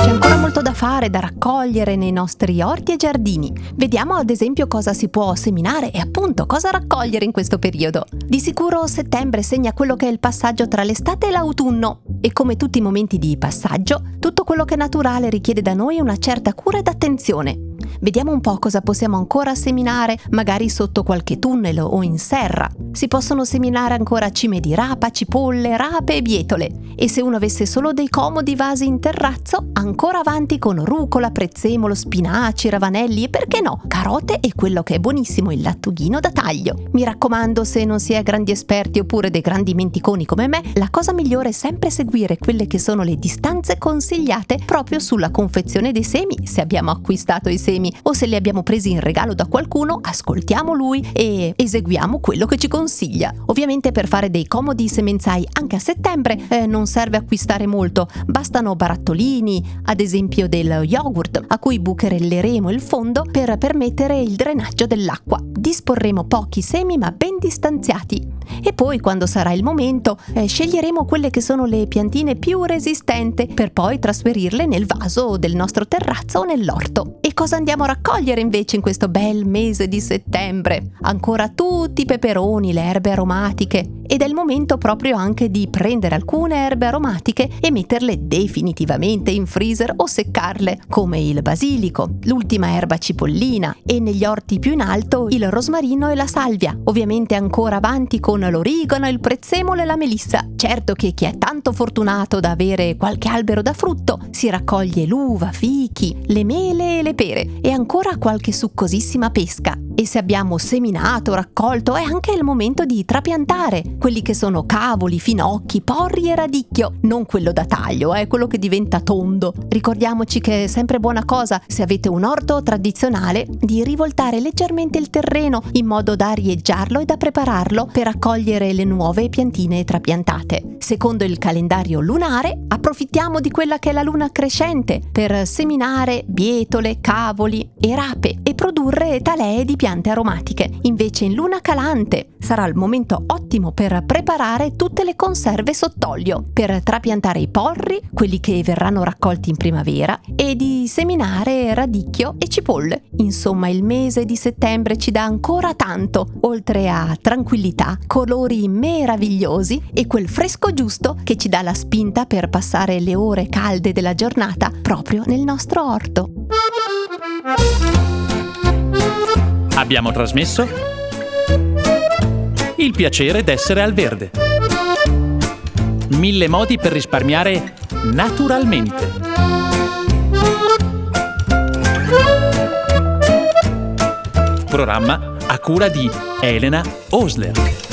C'è ancora molto da fare, da raccogliere nei nostri orti e giardini. Vediamo ad esempio cosa si può seminare e appunto cosa raccogliere in questo periodo. Di sicuro settembre segna quello che è il passaggio tra l'estate e l'autunno e come tutti i momenti di passaggio, tutto quello che è naturale richiede da noi una certa cura ed attenzione. Vediamo un po' cosa possiamo ancora seminare, magari sotto qualche tunnel o in serra. Si possono seminare ancora cime di rapa, cipolle, rape e bietole. E se uno avesse solo dei comodi vasi in terrazzo, ancora avanti con rucola, prezzemolo, spinaci, ravanelli e perché no, carote e quello che è buonissimo, il lattughino da taglio. Mi raccomando, se non si è grandi esperti oppure dei grandi menticoni come me, la cosa migliore è sempre seguire quelle che sono le distanze consigliate proprio sulla confezione dei semi, se abbiamo acquistato i semi semi o se li abbiamo presi in regalo da qualcuno, ascoltiamo lui e eseguiamo quello che ci consiglia. Ovviamente per fare dei comodi semenzai anche a settembre eh, non serve acquistare molto, bastano barattolini, ad esempio del yogurt, a cui bucherelleremo il fondo per permettere il drenaggio dell'acqua. Disporremo pochi semi ma ben distanziati e poi quando sarà il momento eh, sceglieremo quelle che sono le piantine più resistenti per poi trasferirle nel vaso del nostro terrazzo o nell'orto. E cosa andiamo a raccogliere invece in questo bel mese di settembre? Ancora tutti i peperoni, le erbe aromatiche ed è il momento proprio anche di prendere alcune erbe aromatiche e metterle definitivamente in freezer o seccarle, come il basilico, l'ultima erba cipollina e negli orti più in alto il rosmarino e la salvia, ovviamente ancora avanti con l'origano, il prezzemolo e la melissa. Certo che chi è tanto fortunato da avere qualche albero da frutto si raccoglie l'uva, fichi, le mele e le pere e ancora qualche succosissima pesca. E se abbiamo seminato, raccolto, è anche il momento di trapiantare quelli che sono cavoli, finocchi, porri e radicchio, non quello da taglio, è eh, quello che diventa tondo. Ricordiamoci che è sempre buona cosa, se avete un orto tradizionale, di rivoltare leggermente il terreno in modo da arieggiarlo e da prepararlo per accogliere le nuove piantine trapiantate. Secondo il calendario lunare, approfittiamo di quella che è la luna crescente per seminare bietole, cavoli e rape e produrre talee di piante aromatiche. Invece in luna calante sarà il momento ottimo per preparare tutte le conserve sott'olio, per trapiantare i porri, quelli che verranno raccolti in primavera, e di seminare radicchio e cipolle. Insomma, il mese di settembre ci dà ancora tanto, oltre a tranquillità, colori meravigliosi e quel fresco giusto che ci dà la spinta per passare le ore calde della giornata proprio nel nostro orto. Abbiamo trasmesso il piacere d'essere al verde. Mille modi per risparmiare naturalmente. Programma a cura di Elena Osler.